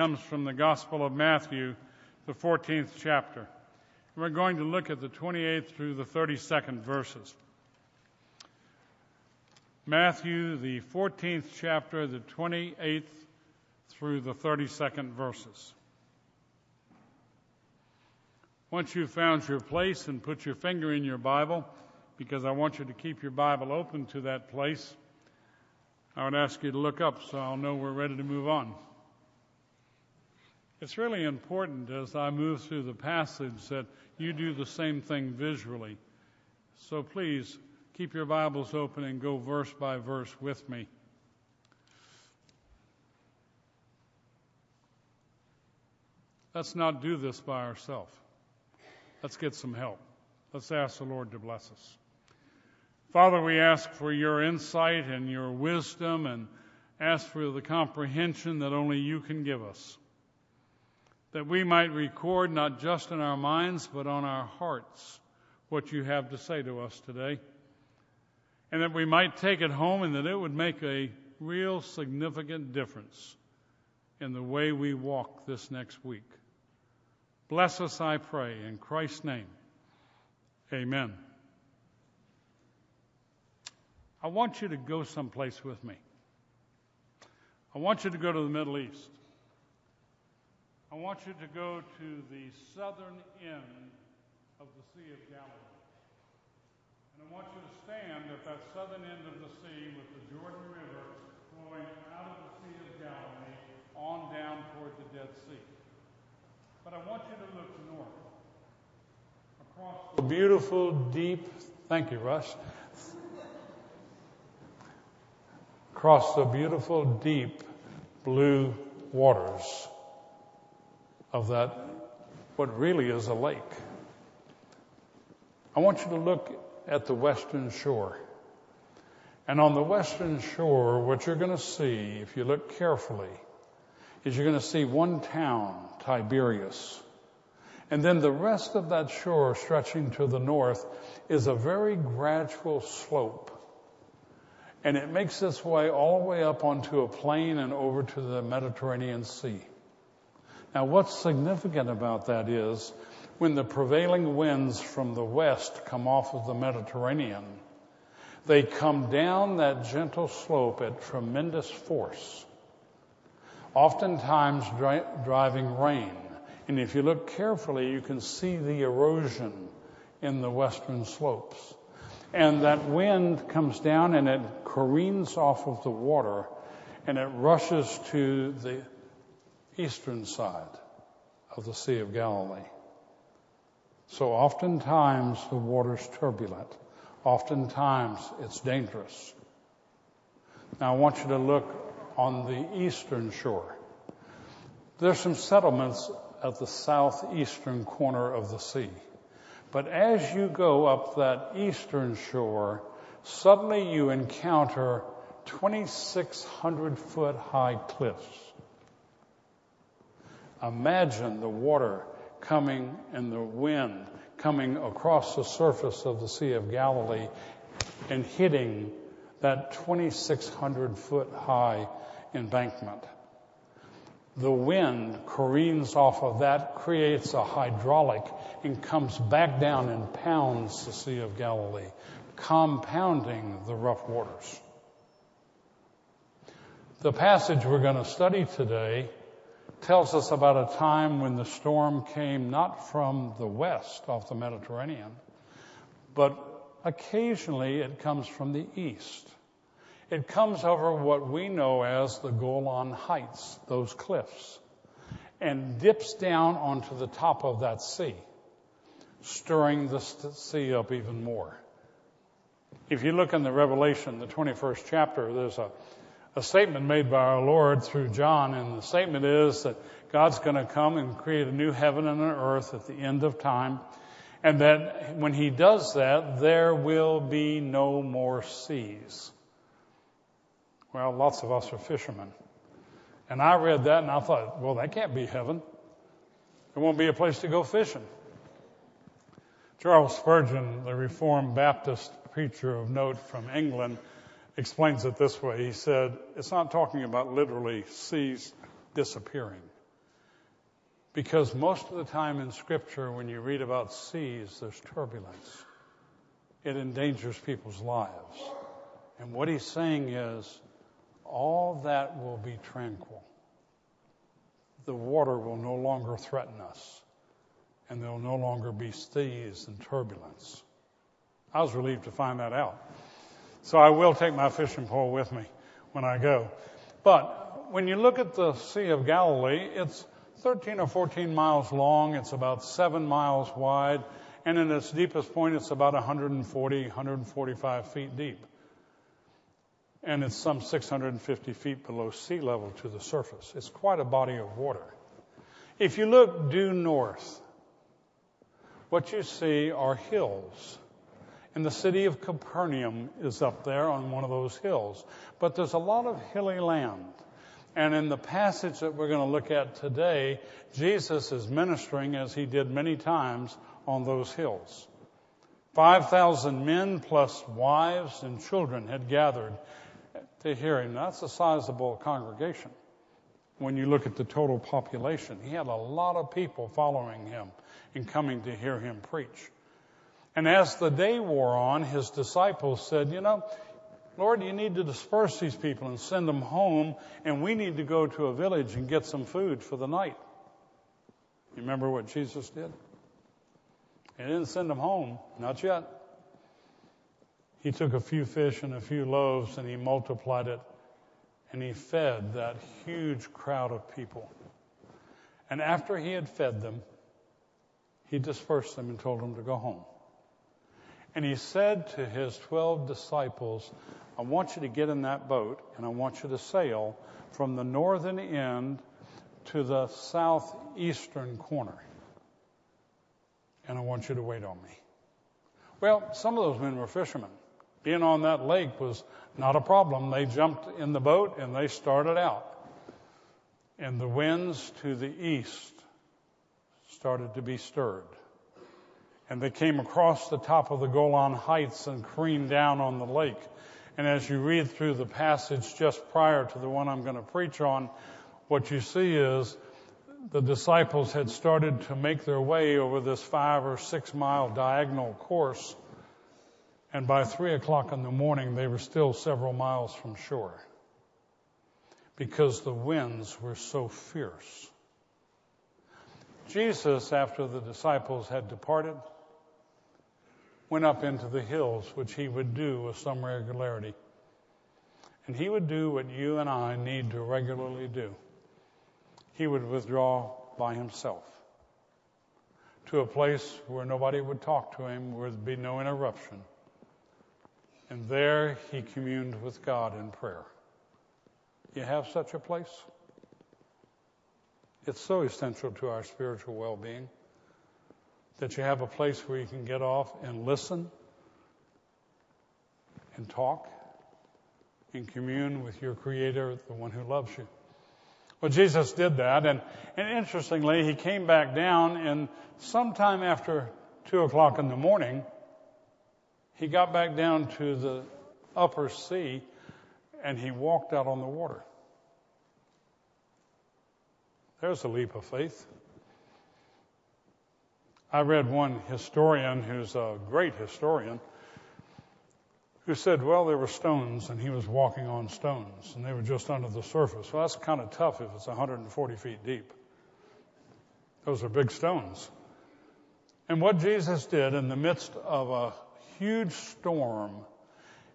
comes from the Gospel of Matthew, the 14th chapter. We're going to look at the 28th through the 32nd verses. Matthew, the 14th chapter, the 28th through the 32nd verses. Once you've found your place and put your finger in your Bible, because I want you to keep your Bible open to that place, I would ask you to look up so I'll know we're ready to move on. It's really important as I move through the passage that you do the same thing visually. So please keep your Bibles open and go verse by verse with me. Let's not do this by ourselves. Let's get some help. Let's ask the Lord to bless us. Father, we ask for your insight and your wisdom and ask for the comprehension that only you can give us that we might record not just in our minds, but on our hearts what you have to say to us today. And that we might take it home and that it would make a real significant difference in the way we walk this next week. Bless us, I pray, in Christ's name. Amen. I want you to go someplace with me. I want you to go to the Middle East. I want you to go to the southern end of the Sea of Galilee. And I want you to stand at that southern end of the sea with the Jordan River flowing out of the Sea of Galilee on down toward the Dead Sea. But I want you to look north across the beautiful, deep, thank you, Russ, across the beautiful, deep blue waters of that, what really is a lake. I want you to look at the western shore. And on the western shore, what you're going to see, if you look carefully, is you're going to see one town, Tiberias. And then the rest of that shore stretching to the north is a very gradual slope. And it makes its way all the way up onto a plain and over to the Mediterranean Sea. Now, what's significant about that is when the prevailing winds from the west come off of the Mediterranean, they come down that gentle slope at tremendous force, oftentimes dri- driving rain. And if you look carefully, you can see the erosion in the western slopes. And that wind comes down and it careens off of the water and it rushes to the eastern side of the Sea of Galilee. So oftentimes the water's turbulent. Oftentimes it's dangerous. Now I want you to look on the eastern shore. There's some settlements at the southeastern corner of the sea. But as you go up that eastern shore, suddenly you encounter 2,600 foot high cliffs. Imagine the water coming and the wind coming across the surface of the Sea of Galilee and hitting that 2,600 foot high embankment. The wind careens off of that, creates a hydraulic, and comes back down and pounds the Sea of Galilee, compounding the rough waters. The passage we're going to study today tells us about a time when the storm came not from the west off the Mediterranean, but occasionally it comes from the east. It comes over what we know as the Golan Heights, those cliffs, and dips down onto the top of that sea, stirring the sea up even more. If you look in the Revelation, the 21st chapter, there's a a statement made by our Lord through John, and the statement is that God's going to come and create a new heaven and an earth at the end of time, and that when He does that, there will be no more seas. Well, lots of us are fishermen. And I read that and I thought, well, that can't be heaven. There won't be a place to go fishing. Charles Spurgeon, the Reformed Baptist preacher of note from England, explains it this way. He said, it's not talking about literally seas disappearing. Because most of the time in Scripture, when you read about seas, there's turbulence. It endangers people's lives. And what he's saying is, all that will be tranquil. The water will no longer threaten us, and there will no longer be seas and turbulence. I was relieved to find that out. So I will take my fishing pole with me when I go. But when you look at the Sea of Galilee, it's 13 or 14 miles long, it's about seven miles wide, and in its deepest point, it's about 140, 145 feet deep. And it's some 650 feet below sea level to the surface. It's quite a body of water. If you look due north, what you see are hills. And the city of Capernaum is up there on one of those hills. But there's a lot of hilly land. And in the passage that we're going to look at today, Jesus is ministering as he did many times on those hills. 5,000 men plus wives and children had gathered to hear him. That's a sizable congregation when you look at the total population. He had a lot of people following him and coming to hear him preach. And as the day wore on, his disciples said, You know, Lord, you need to disperse these people and send them home, and we need to go to a village and get some food for the night. You remember what Jesus did? He didn't send them home, not yet. He took a few fish and a few loaves and he multiplied it and he fed that huge crowd of people. And after he had fed them, he dispersed them and told them to go home. And he said to his 12 disciples, I want you to get in that boat and I want you to sail from the northern end to the southeastern corner. And I want you to wait on me. Well, some of those men were fishermen. Being on that lake was not a problem. They jumped in the boat and they started out. And the winds to the east started to be stirred. And they came across the top of the Golan Heights and careened down on the lake. And as you read through the passage just prior to the one I'm going to preach on, what you see is the disciples had started to make their way over this five or six mile diagonal course and by three o'clock in the morning, they were still several miles from shore because the winds were so fierce. Jesus, after the disciples had departed, went up into the hills, which he would do with some regularity. And he would do what you and I need to regularly do. He would withdraw by himself to a place where nobody would talk to him, where there'd be no interruption and there he communed with God in prayer. You have such a place? It's so essential to our spiritual well being that you have a place where you can get off and listen and talk and commune with your Creator, the one who loves you. Well, Jesus did that, and, and interestingly, he came back down, and sometime after 2 o'clock in the morning, he got back down to the upper sea and he walked out on the water. There's a leap of faith. I read one historian who's a great historian who said, well, there were stones and he was walking on stones and they were just under the surface. Well, that's kind of tough if it's 140 feet deep. Those are big stones. And what Jesus did in the midst of a huge storm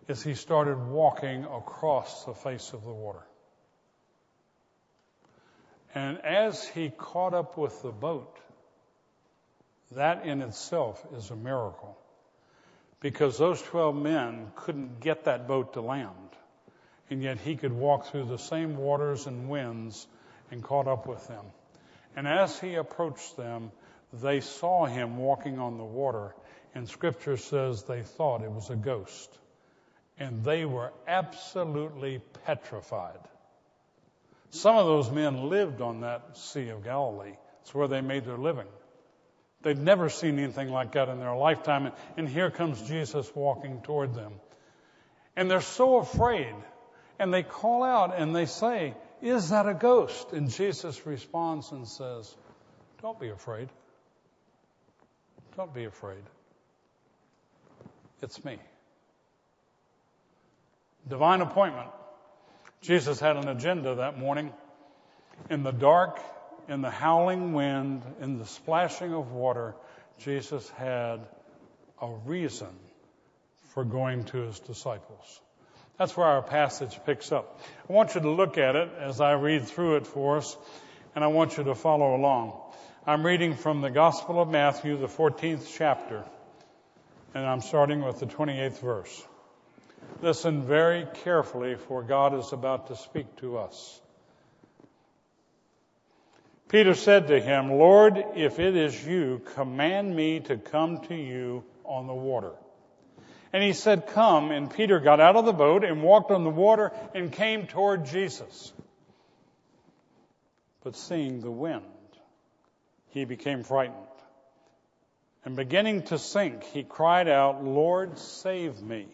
is he started walking across the face of the water. And as he caught up with the boat, that in itself is a miracle. Because those 12 men couldn't get that boat to land. And yet he could walk through the same waters and winds and caught up with them. And as he approached them, they saw him walking on the water and scripture says they thought it was a ghost. And they were absolutely petrified. Some of those men lived on that Sea of Galilee. It's where they made their living. They'd never seen anything like that in their lifetime. And here comes Jesus walking toward them. And they're so afraid. And they call out and they say, Is that a ghost? And Jesus responds and says, Don't be afraid. Don't be afraid. It's me. Divine appointment. Jesus had an agenda that morning. In the dark, in the howling wind, in the splashing of water, Jesus had a reason for going to his disciples. That's where our passage picks up. I want you to look at it as I read through it for us, and I want you to follow along. I'm reading from the Gospel of Matthew, the 14th chapter, and I'm starting with the 28th verse. Listen very carefully, for God is about to speak to us. Peter said to him, Lord, if it is you, command me to come to you on the water. And he said, Come. And Peter got out of the boat and walked on the water and came toward Jesus. But seeing the wind, he became frightened. And beginning to sink, he cried out, Lord, save me.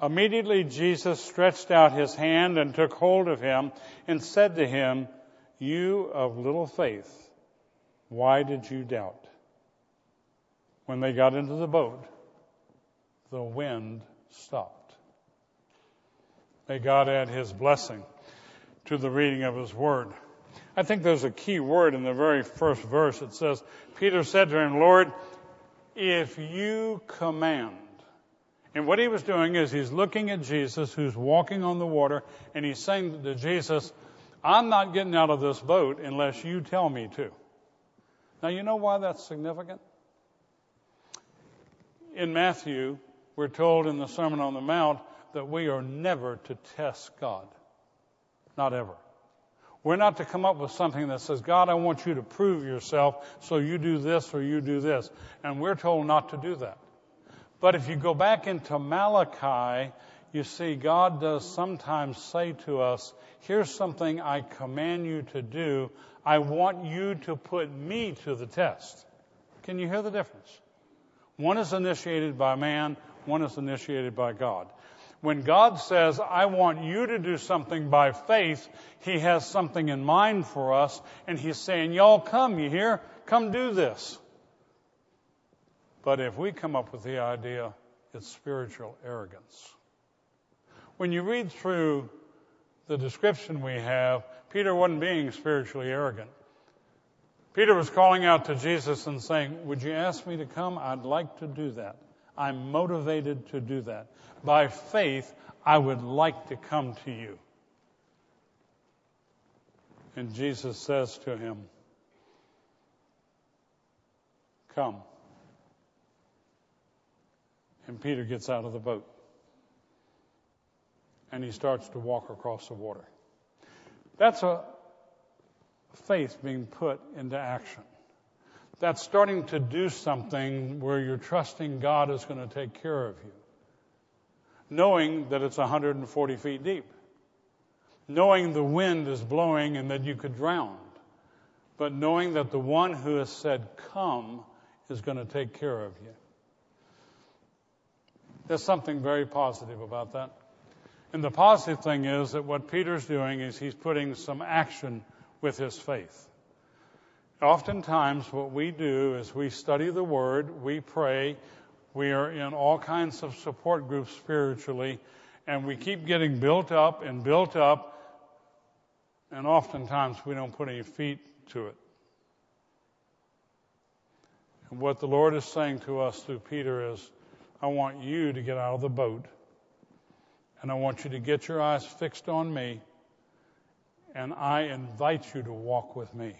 Immediately Jesus stretched out his hand and took hold of him and said to him, You of little faith, why did you doubt? When they got into the boat, the wind stopped. May God add his blessing to the reading of his word. I think there's a key word in the very first verse. It says, Peter said to him, Lord, if you command. And what he was doing is he's looking at Jesus who's walking on the water and he's saying to Jesus, I'm not getting out of this boat unless you tell me to. Now you know why that's significant? In Matthew, we're told in the Sermon on the Mount that we are never to test God. Not ever. We're not to come up with something that says, God, I want you to prove yourself, so you do this or you do this. And we're told not to do that. But if you go back into Malachi, you see God does sometimes say to us, here's something I command you to do. I want you to put me to the test. Can you hear the difference? One is initiated by man, one is initiated by God. When God says, I want you to do something by faith, He has something in mind for us, and He's saying, Y'all come, you hear? Come do this. But if we come up with the idea, it's spiritual arrogance. When you read through the description we have, Peter wasn't being spiritually arrogant. Peter was calling out to Jesus and saying, Would you ask me to come? I'd like to do that. I'm motivated to do that. By faith, I would like to come to you. And Jesus says to him, Come. And Peter gets out of the boat. And he starts to walk across the water. That's a faith being put into action that's starting to do something where you're trusting God is going to take care of you. Knowing that it's 140 feet deep. Knowing the wind is blowing and that you could drown. But knowing that the one who has said, come, is going to take care of you. There's something very positive about that. And the positive thing is that what Peter's doing is he's putting some action with his faith. Oftentimes, what we do is we study the Word, we pray, we are in all kinds of support groups spiritually, and we keep getting built up and built up, and oftentimes we don't put any feet to it. And what the Lord is saying to us through Peter is, I want you to get out of the boat, and I want you to get your eyes fixed on me, and I invite you to walk with me.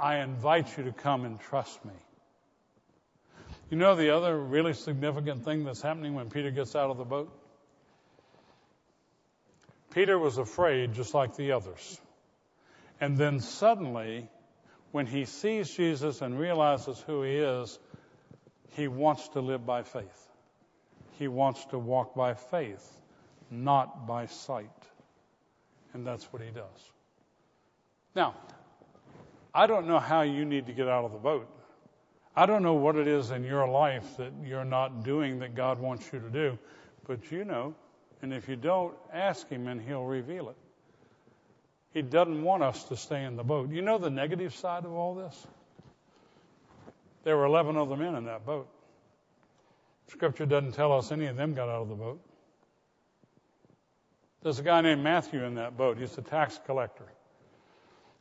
I invite you to come and trust me. You know the other really significant thing that's happening when Peter gets out of the boat? Peter was afraid just like the others. And then suddenly, when he sees Jesus and realizes who he is, he wants to live by faith. He wants to walk by faith, not by sight. And that's what he does. Now, I don't know how you need to get out of the boat. I don't know what it is in your life that you're not doing that God wants you to do, but you know. And if you don't, ask Him and He'll reveal it. He doesn't want us to stay in the boat. You know the negative side of all this? There were 11 other men in that boat. Scripture doesn't tell us any of them got out of the boat. There's a guy named Matthew in that boat. He's a tax collector.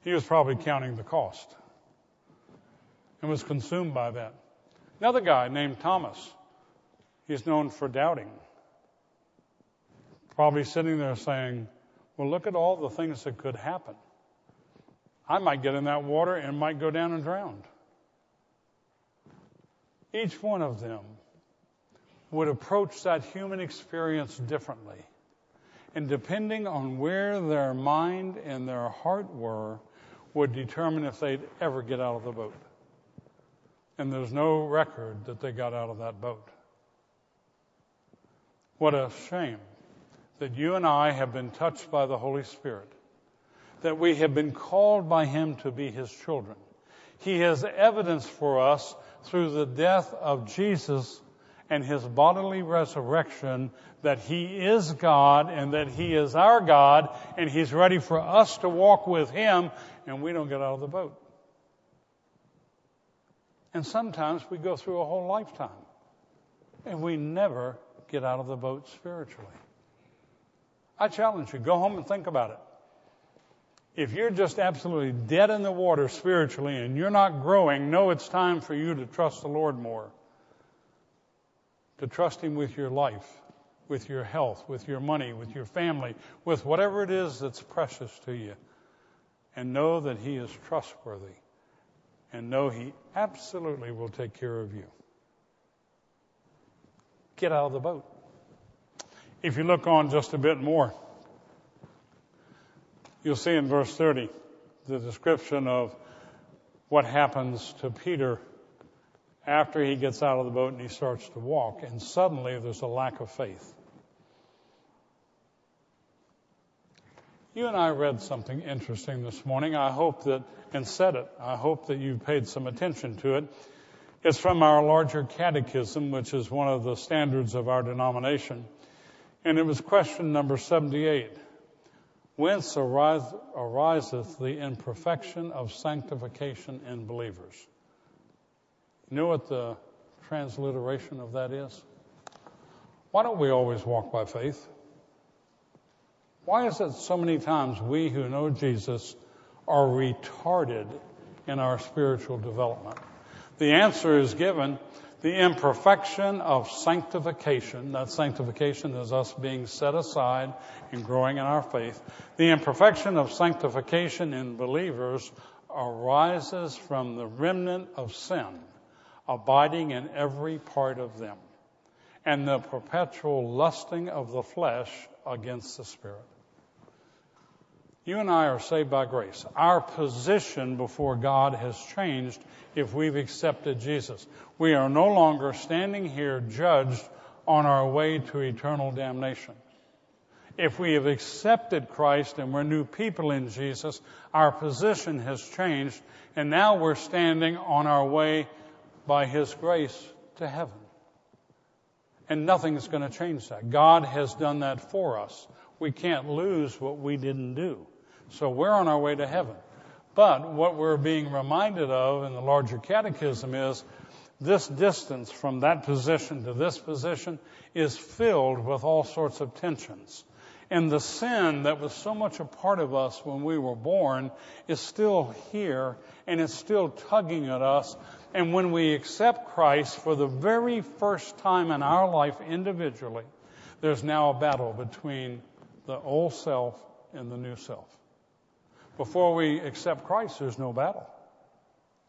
He was probably counting the cost and was consumed by that. Another guy named Thomas. He's known for doubting. Probably sitting there saying, Well, look at all the things that could happen. I might get in that water and might go down and drown. Each one of them would approach that human experience differently. And depending on where their mind and their heart were, would determine if they'd ever get out of the boat. And there's no record that they got out of that boat. What a shame that you and I have been touched by the Holy Spirit, that we have been called by Him to be His children. He has evidence for us through the death of Jesus and his bodily resurrection that he is God and that he is our God and he's ready for us to walk with him and we don't get out of the boat. And sometimes we go through a whole lifetime and we never get out of the boat spiritually. I challenge you, go home and think about it. If you're just absolutely dead in the water spiritually and you're not growing, know it's time for you to trust the Lord more to trust Him with your life, with your health, with your money, with your family, with whatever it is that's precious to you. And know that He is trustworthy. And know He absolutely will take care of you. Get out of the boat. If you look on just a bit more, you'll see in verse 30 the description of what happens to Peter after he gets out of the boat and he starts to walk, and suddenly there's a lack of faith. You and I read something interesting this morning. I hope that, and said it, I hope that you paid some attention to it. It's from our larger catechism, which is one of the standards of our denomination. And it was question number 78. Whence ariseth the imperfection of sanctification in believers? You know what the transliteration of that is? Why don't we always walk by faith? Why is it so many times we who know Jesus are retarded in our spiritual development? The answer is given the imperfection of sanctification. That sanctification is us being set aside and growing in our faith. The imperfection of sanctification in believers arises from the remnant of sin abiding in every part of them, and the perpetual lusting of the flesh against the Spirit. You and I are saved by grace. Our position before God has changed if we've accepted Jesus. We are no longer standing here judged on our way to eternal damnation. If we have accepted Christ and we're new people in Jesus, our position has changed and now we're standing on our way by His grace to heaven. And nothing's going to change that. God has done that for us. We can't lose what we didn't do. So we're on our way to heaven. But what we're being reminded of in the larger catechism is this distance from that position to this position is filled with all sorts of tensions. And the sin that was so much a part of us when we were born is still here and it's still tugging at us and when we accept Christ for the very first time in our life individually, there's now a battle between the old self and the new self. Before we accept Christ, there's no battle.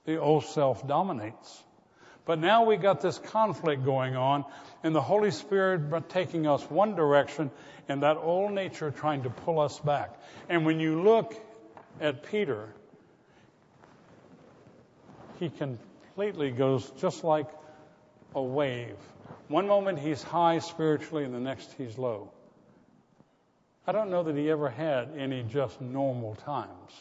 The old self dominates. But now we got this conflict going on, and the Holy Spirit taking us one direction, and that old nature trying to pull us back. And when you look at Peter, he can completely goes just like a wave. One moment he's high spiritually, and the next he's low. I don't know that he ever had any just normal times.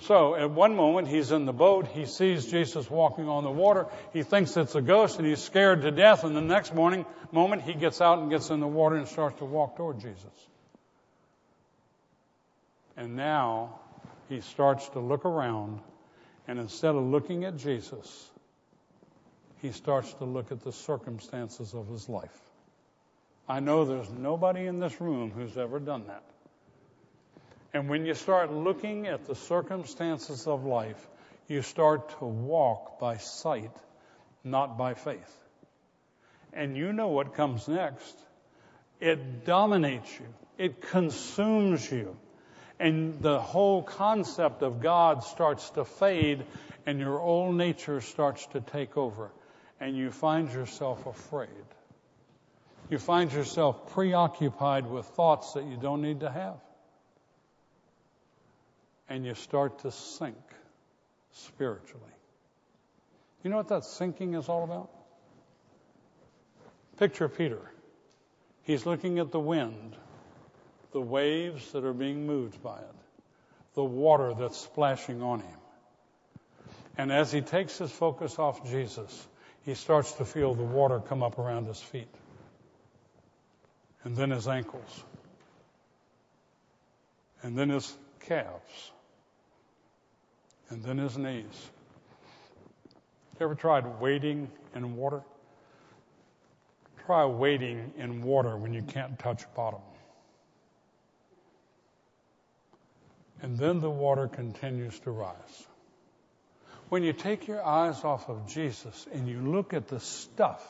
So at one moment he's in the boat, he sees Jesus walking on the water, he thinks it's a ghost and he's scared to death, and the next morning moment he gets out and gets in the water and starts to walk toward Jesus. And now he starts to look around, and instead of looking at Jesus, he starts to look at the circumstances of his life. I know there's nobody in this room who's ever done that. And when you start looking at the circumstances of life, you start to walk by sight, not by faith. And you know what comes next. It dominates you. It consumes you. And the whole concept of God starts to fade and your old nature starts to take over. And you find yourself afraid. You find yourself preoccupied with thoughts that you don't need to have. And you start to sink spiritually. You know what that sinking is all about? Picture Peter. He's looking at the wind, the waves that are being moved by it, the water that's splashing on him. And as he takes his focus off Jesus, he starts to feel the water come up around his feet and then his ankles and then his calves and then his knees. You ever tried wading in water? Try wading in water when you can't touch bottom. And then the water continues to rise. When you take your eyes off of Jesus and you look at the stuff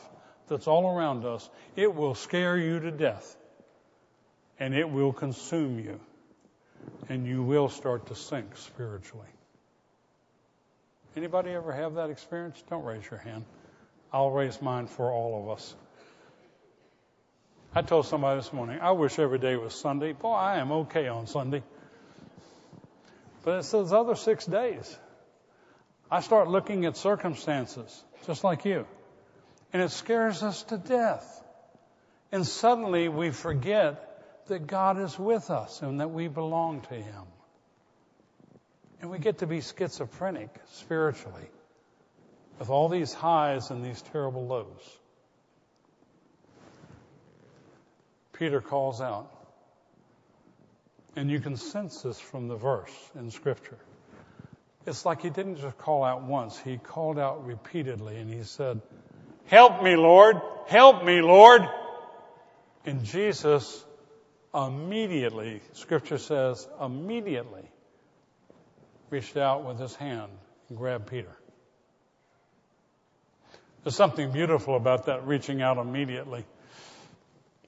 that's all around us, it will scare you to death. And it will consume you. And you will start to sink spiritually. Anybody ever have that experience? Don't raise your hand. I'll raise mine for all of us. I told somebody this morning, I wish every day was Sunday. Boy, I am okay on Sunday. But it's those other six days. I start looking at circumstances, just like you. And it scares us to death. And suddenly we forget that God is with us and that we belong to Him. And we get to be schizophrenic spiritually with all these highs and these terrible lows. Peter calls out. And you can sense this from the verse in Scripture. It's like he didn't just call out once, he called out repeatedly and he said, Help me, Lord! Help me, Lord! And Jesus immediately, Scripture says, immediately reached out with his hand and grabbed Peter. There's something beautiful about that reaching out immediately.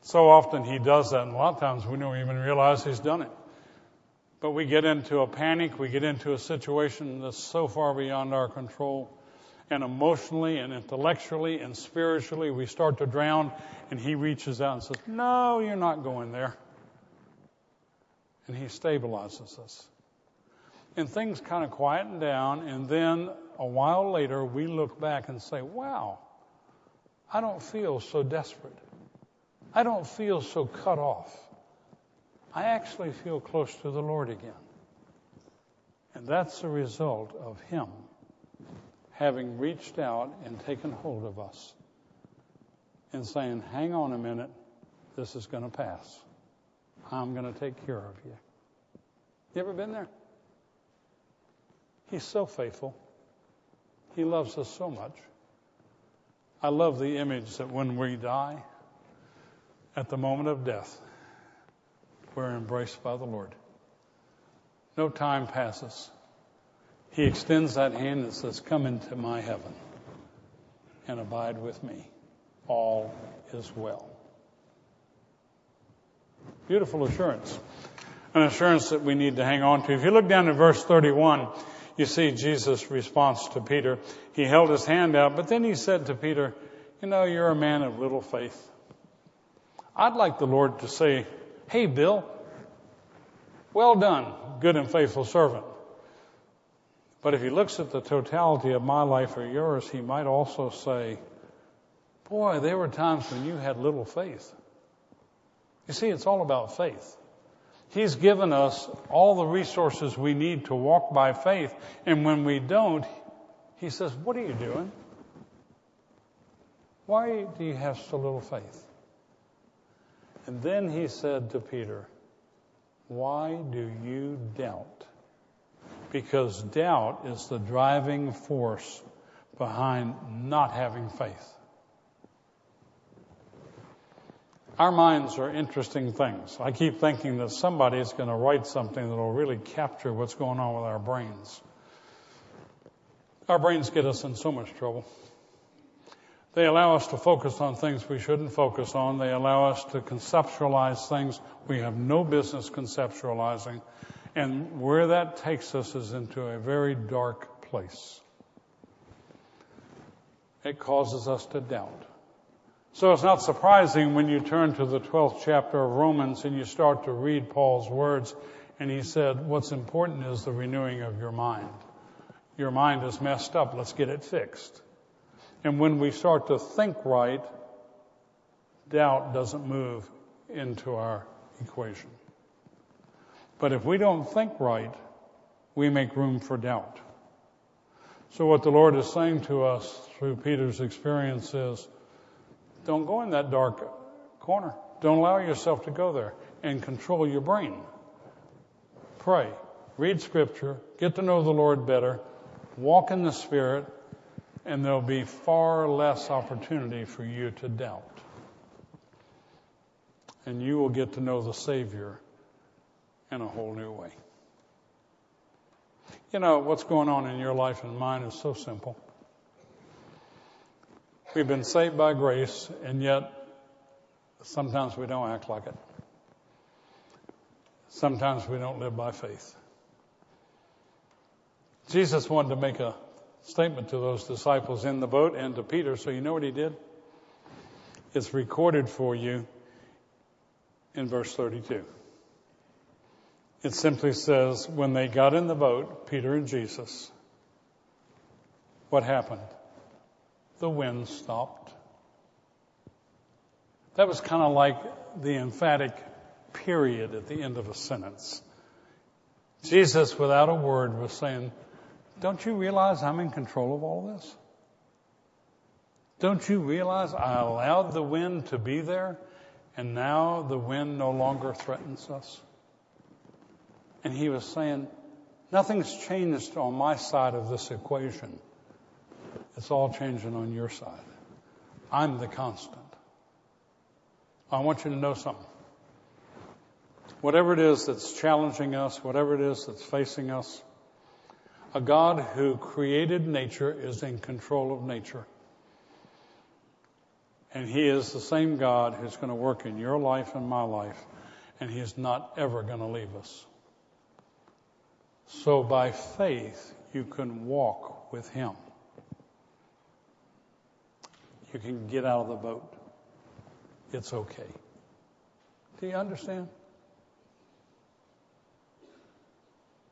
So often he does that, and a lot of times we don't even realize he's done it. But we get into a panic, we get into a situation that's so far beyond our control, and emotionally and intellectually and spiritually we start to drown, and he reaches out and says, No, you're not going there. And he stabilizes us and things kind of quieten down, and then a while later we look back and say, wow, I don't feel so desperate. I don't feel so cut off. I actually feel close to the Lord again. And that's the result of Him having reached out and taken hold of us and saying, hang on a minute, this is going to pass. I'm going to take care of you. You ever been there? He's so faithful. He loves us so much. I love the image that when we die, at the moment of death, we're embraced by the Lord. No time passes. He extends that hand and says, Come into my heaven and abide with me. All is well. Beautiful assurance. An assurance that we need to hang on to. If you look down at verse 31, you see Jesus' response to Peter. He held his hand out, but then he said to Peter, You know, you're a man of little faith. I'd like the Lord to say, Hey, Bill, well done, good and faithful servant. But if he looks at the totality of my life or yours, he might also say, Boy, there were times when you had little faith. You see, it's all about faith. He's given us all the resources we need to walk by faith. And when we don't, He says, What are you doing? Why do you have so little faith? And then He said to Peter, Why do you doubt? Because doubt is the driving force behind not having faith. Our minds are interesting things. I keep thinking that somebody is going to write something that will really capture what's going on with our brains. Our brains get us in so much trouble. They allow us to focus on things we shouldn't focus on. They allow us to conceptualize things we have no business conceptualizing. And where that takes us is into a very dark place. It causes us to doubt. So it's not surprising when you turn to the 12th chapter of Romans and you start to read Paul's words and he said, what's important is the renewing of your mind. Your mind is messed up. Let's get it fixed. And when we start to think right, doubt doesn't move into our equation. But if we don't think right, we make room for doubt. So what the Lord is saying to us through Peter's experience is, don't go in that dark corner. Don't allow yourself to go there and control your brain. Pray, read scripture, get to know the Lord better, walk in the Spirit, and there'll be far less opportunity for you to doubt. And you will get to know the Savior in a whole new way. You know, what's going on in your life and mine is so simple. We've been saved by grace, and yet sometimes we don't act like it. Sometimes we don't live by faith. Jesus wanted to make a statement to those disciples in the boat and to Peter. So you know what he did? It's recorded for you in verse 32. It simply says, when they got in the boat, Peter and Jesus, what happened? The wind stopped. That was kind of like the emphatic period at the end of a sentence. Jesus, without a word, was saying, don't you realize I'm in control of all this? Don't you realize I allowed the wind to be there and now the wind no longer threatens us? And he was saying, nothing's changed on my side of this equation. It's all changing on your side. I'm the constant. I want you to know something. Whatever it is that's challenging us, whatever it is that's facing us, a God who created nature is in control of nature. And He is the same God who's going to work in your life and my life. And He is not ever going to leave us. So by faith, you can walk with Him. You can get out of the boat. It's okay. Do you understand?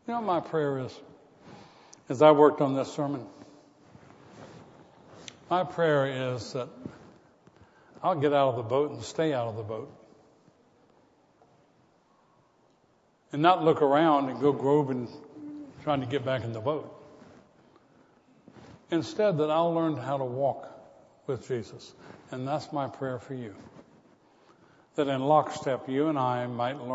You know, my prayer is as I worked on this sermon. My prayer is that I'll get out of the boat and stay out of the boat. And not look around and go groping trying to get back in the boat. Instead, that I'll learn how to walk with Jesus. And that's my prayer for you. That in lockstep, you and I might learn